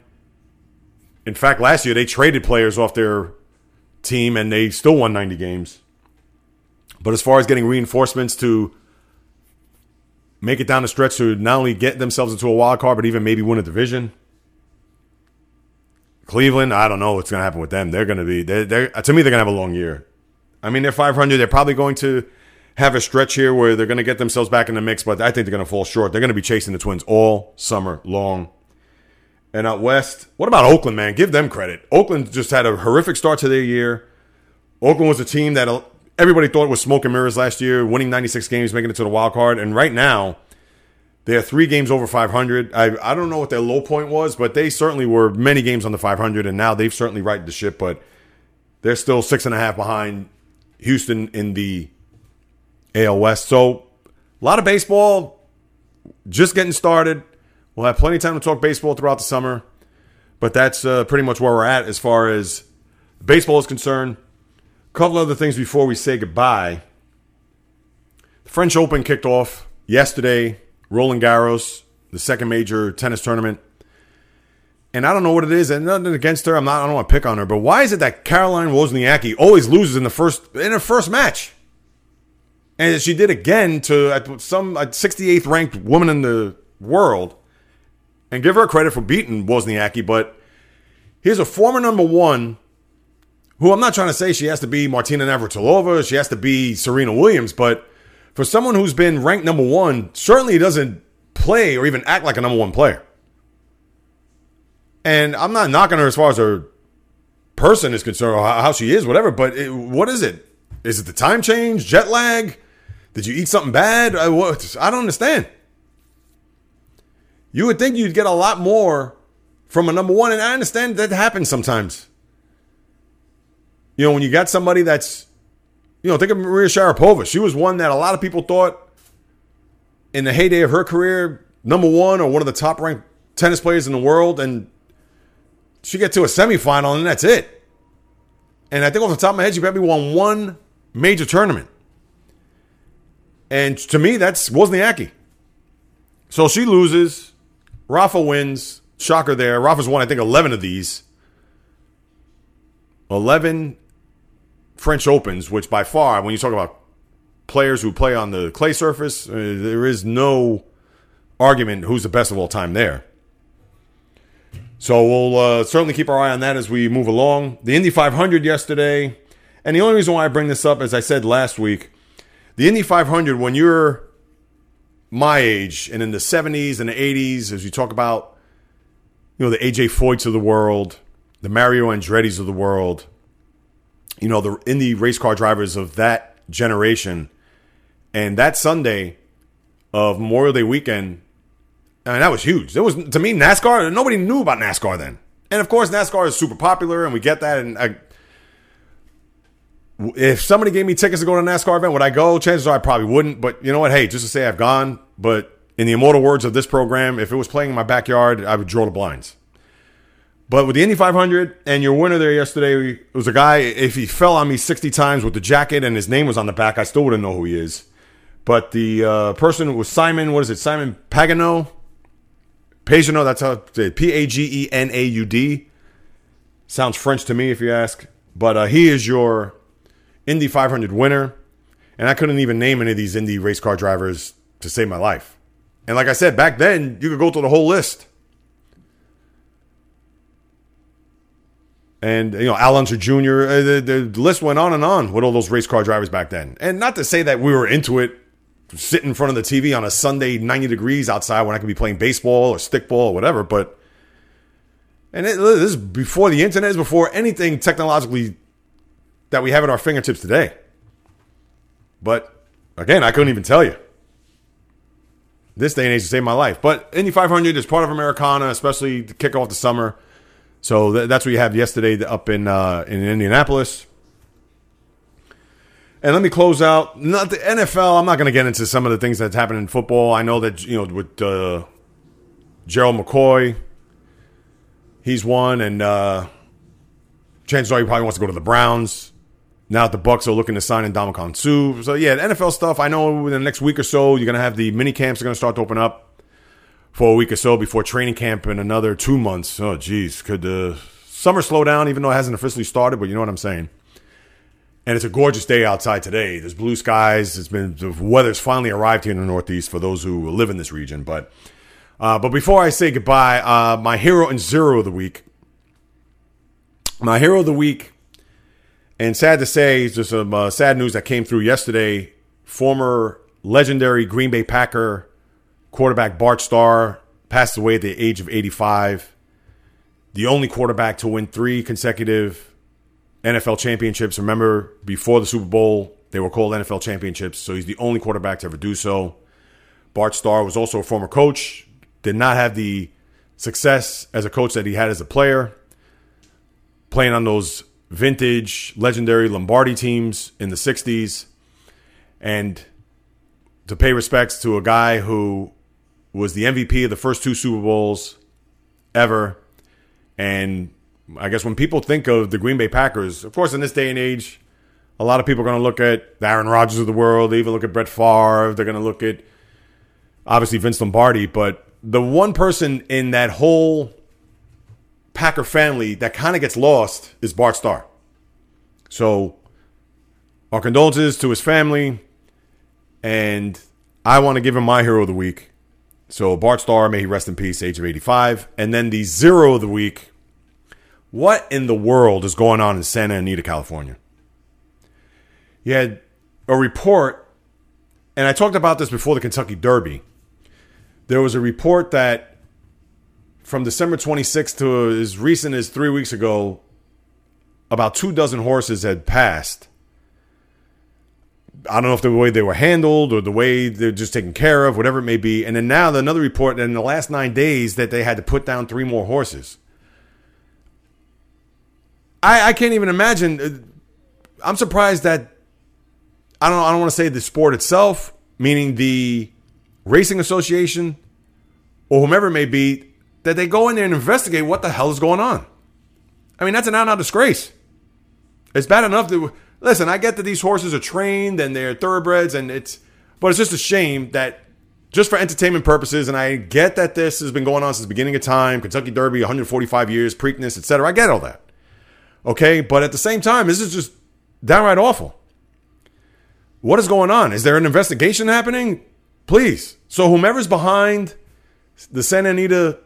In fact, last year they traded players off their team and they still won 90 games. But as far as getting reinforcements to make it down the stretch to not only get themselves into a wild card, but even maybe win a division. Cleveland, I don't know what's going to happen with them. They're going to be, they're, they're, uh, to me, they're going to have a long year. I mean, they're 500. They're probably going to have a stretch here where they're going to get themselves back in the mix, but I think they're going to fall short. They're going to be chasing the Twins all summer long. And out west, what about Oakland, man? Give them credit. Oakland just had a horrific start to their year. Oakland was a team that uh, everybody thought was smoke and mirrors last year, winning 96 games, making it to the wild card. And right now, they are three games over 500. I, I don't know what their low point was, but they certainly were many games on the 500, and now they've certainly righted the ship, but they're still six and a half behind Houston in the AL West. So a lot of baseball just getting started. We'll have plenty of time to talk baseball throughout the summer, but that's uh, pretty much where we're at as far as baseball is concerned. A couple other things before we say goodbye. The French Open kicked off yesterday. Roland Garros, the second major tennis tournament. And I don't know what it is, and nothing against her. I'm not. I don't want to pick on her, but why is it that Caroline Wozniacki always loses in the first in her first match? And she did again to some 68th ranked woman in the world and give her credit for beating Wozniacki, but here's a former number one who I'm not trying to say she has to be Martina Navratilova, she has to be Serena Williams, but for someone who's been ranked number one, certainly doesn't play or even act like a number one player. And I'm not knocking her as far as her person is concerned or how she is, whatever, but it, what is it? Is it the time change, jet lag? Did you eat something bad? I, I don't understand. You would think you'd get a lot more from a number one, and I understand that happens sometimes. You know, when you got somebody that's, you know, think of Maria Sharapova. She was one that a lot of people thought in the heyday of her career, number one or one of the top ranked tennis players in the world, and she get to a semifinal, and that's it. And I think off the top of my head, she probably won one major tournament. And to me, that's Wozniacki. So she loses. Rafa wins. Shocker there. Rafa's won, I think, 11 of these. 11 French Opens, which by far, when you talk about players who play on the clay surface, uh, there is no argument who's the best of all time there. So we'll uh, certainly keep our eye on that as we move along. The Indy 500 yesterday, and the only reason why I bring this up, as I said last week, the Indy 500, when you're my age and in the 70s and the 80s, as you talk about, you know, the AJ Foyts of the world, the Mario Andretti's of the world, you know, the Indy race car drivers of that generation. And that Sunday of Memorial Day weekend, I mean, that was huge. There was to me NASCAR. Nobody knew about NASCAR then, and of course NASCAR is super popular, and we get that. And I, if somebody gave me tickets to go to a NASCAR event, would I go? Chances are I probably wouldn't. But you know what? Hey, just to say I've gone. But in the immortal words of this program, if it was playing in my backyard, I would draw the blinds. But with the Indy 500 and your winner there yesterday it was a guy. If he fell on me 60 times with the jacket and his name was on the back, I still wouldn't know who he is. But the uh, person was Simon. What is it? Simon Pagenaud. Pagenaud. That's how P A G E N A U D. Sounds French to me, if you ask. But uh, he is your Indy 500 winner. And I couldn't even name any of these Indy race car drivers to save my life. And like I said, back then, you could go through the whole list. And, you know, Al Unser Jr., uh, the, the list went on and on with all those race car drivers back then. And not to say that we were into it, sit in front of the TV on a Sunday, 90 degrees outside when I could be playing baseball or stickball or whatever, but. And it, this is before the internet, is before anything technologically that we have at our fingertips today. But again, I couldn't even tell you. This day and age to save my life. But Indy 500 is part of Americana, especially to kick off the summer. So th- that's what you have yesterday up in uh, in Indianapolis. And let me close out. Not the NFL. I'm not going to get into some of the things that's happened in football. I know that you know with uh, Gerald McCoy, he's one, and uh, chances are he probably wants to go to the Browns. Now the Bucs are looking to sign in Ndamukong Suh. So yeah, NFL stuff. I know within the next week or so, you're gonna have the mini camps are gonna start to open up for a week or so before training camp in another two months. Oh geez, could the summer slow down even though it hasn't officially started? But you know what I'm saying. And it's a gorgeous day outside today. There's blue skies. It's been the weather's finally arrived here in the Northeast for those who live in this region. But uh, but before I say goodbye, uh, my hero and zero of the week. My hero of the week and sad to say, just some uh, sad news that came through yesterday. Former legendary Green Bay Packer quarterback Bart Starr passed away at the age of 85. The only quarterback to win three consecutive NFL championships. Remember, before the Super Bowl, they were called NFL championships. So he's the only quarterback to ever do so. Bart Starr was also a former coach, did not have the success as a coach that he had as a player, playing on those vintage, legendary Lombardi teams in the 60s. And to pay respects to a guy who was the MVP of the first two Super Bowls ever. And I guess when people think of the Green Bay Packers, of course, in this day and age, a lot of people are going to look at the Aaron Rodgers of the world. They even look at Brett Favre. They're going to look at obviously Vince Lombardi. But the one person in that whole Packer family that kind of gets lost is Bart Starr. So, our condolences to his family, and I want to give him my hero of the week. So, Bart Starr, may he rest in peace, age of 85. And then the zero of the week. What in the world is going on in Santa Anita, California? You had a report, and I talked about this before the Kentucky Derby. There was a report that from December 26th to as recent as three weeks ago, about two dozen horses had passed. I don't know if the way they were handled or the way they're just taken care of, whatever it may be. And then now another report that in the last nine days that they had to put down three more horses. I, I can't even imagine. Uh, I'm surprised that I don't I don't want to say the sport itself, meaning the racing association or whomever it may be, that they go in there and investigate what the hell is going on. I mean, that's an out and out disgrace. It's bad enough to listen. I get that these horses are trained and they're thoroughbreds, and it's, but it's just a shame that just for entertainment purposes, and I get that this has been going on since the beginning of time. Kentucky Derby, 145 years, Preakness, etc. I get all that. Okay, but at the same time, this is just downright awful. What is going on? Is there an investigation happening? Please. So whomever's behind the Santa Anita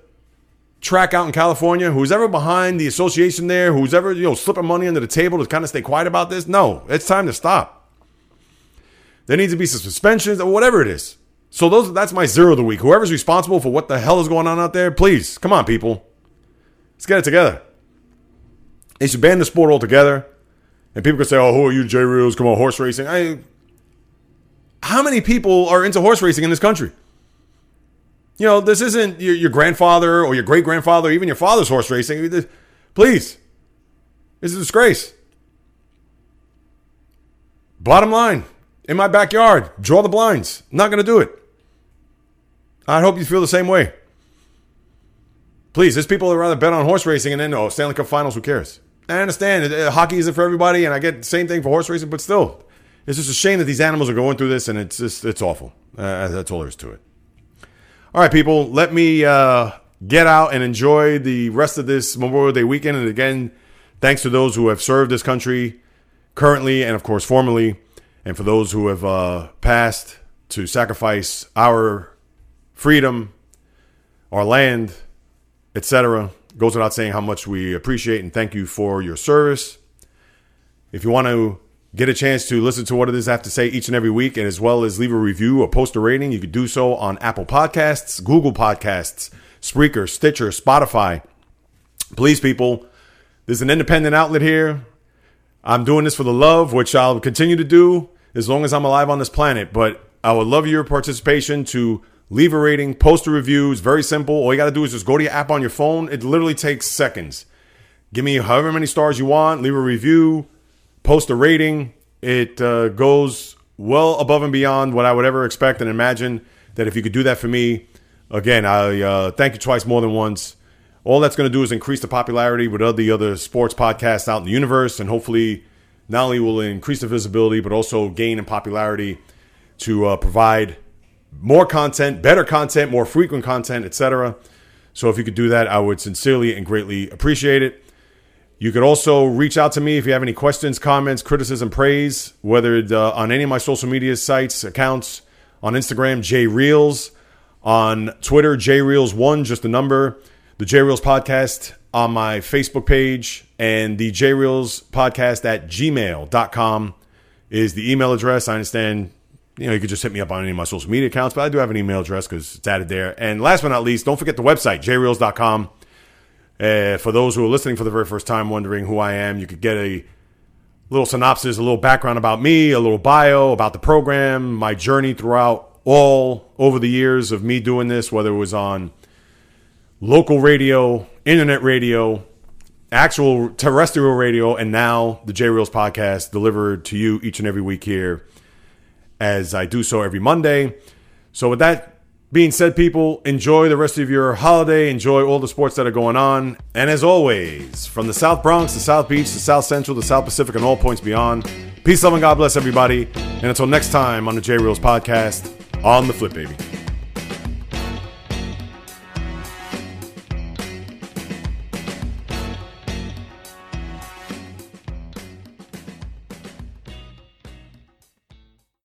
track out in California, who's ever behind the association there, who's ever, you know, slipping money under the table to kind of stay quiet about this, no, it's time to stop. There needs to be some suspensions or whatever it is. So those that's my zero of the week. Whoever's responsible for what the hell is going on out there, please, come on, people. Let's get it together. They should ban the sport altogether. And people can say, oh, who are you, J Reels? Come on, horse racing. I, how many people are into horse racing in this country? You know, this isn't your, your grandfather or your great grandfather, even your father's horse racing. Please, it's a disgrace. Bottom line, in my backyard, draw the blinds. I'm not going to do it. I hope you feel the same way. Please, there's people that rather bet on horse racing and then, oh, Stanley Cup finals, who cares? I understand. Uh, hockey isn't for everybody, and I get the same thing for horse racing, but still, it's just a shame that these animals are going through this, and it's just, it's awful. Uh, that's all there is to it. All right, people, let me uh, get out and enjoy the rest of this Memorial Day weekend. And again, thanks to those who have served this country currently and, of course, formerly, and for those who have uh, passed to sacrifice our freedom, our land, etc. Goes without saying how much we appreciate and thank you for your service. If you want to get a chance to listen to what it is I have to say each and every week, and as well as leave a review or post a rating, you could do so on Apple Podcasts, Google Podcasts, Spreaker, Stitcher, Spotify. Please, people, there's an independent outlet here. I'm doing this for the love, which I'll continue to do as long as I'm alive on this planet. But I would love your participation to leave a rating, post a review. It's very simple. All you got to do is just go to your app on your phone. It literally takes seconds. Give me however many stars you want, leave a review, post a rating. It uh, goes well above and beyond what I would ever expect and imagine that if you could do that for me, again, I uh, thank you twice more than once. All that's going to do is increase the popularity with all the other sports podcasts out in the universe, and hopefully, not only will it increase the visibility, but also gain in popularity to uh, provide more content, better content, more frequent content, etc. So if you could do that, I would sincerely and greatly appreciate it. You could also reach out to me if you have any questions, comments, criticism, praise, whether uh, on any of my social media sites, accounts, on Instagram, J Reels, on Twitter, J Reels1, just the number, the J Reels podcast on my Facebook page, and the J Reels podcast at gmail.com is the email address. I understand you know, you could just hit me up on any of my social media accounts, but I do have an email address because it's added there. And last but not least, don't forget the website, jreels.com. Uh, for those who are listening for the very first time, wondering who I am, you could get a little synopsis, a little background about me, a little bio about the program, my journey throughout all over the years of me doing this, whether it was on local radio, internet radio, actual terrestrial radio, and now the J Reels podcast delivered to you each and every week here as I do so every Monday. So, with that being said, people, enjoy the rest of your holiday. Enjoy all the sports that are going on. And as always, from the South Bronx to South Beach to South Central to South Pacific and all points beyond, peace, love, and God bless everybody. And until next time on the J Reels podcast, on the flip, baby.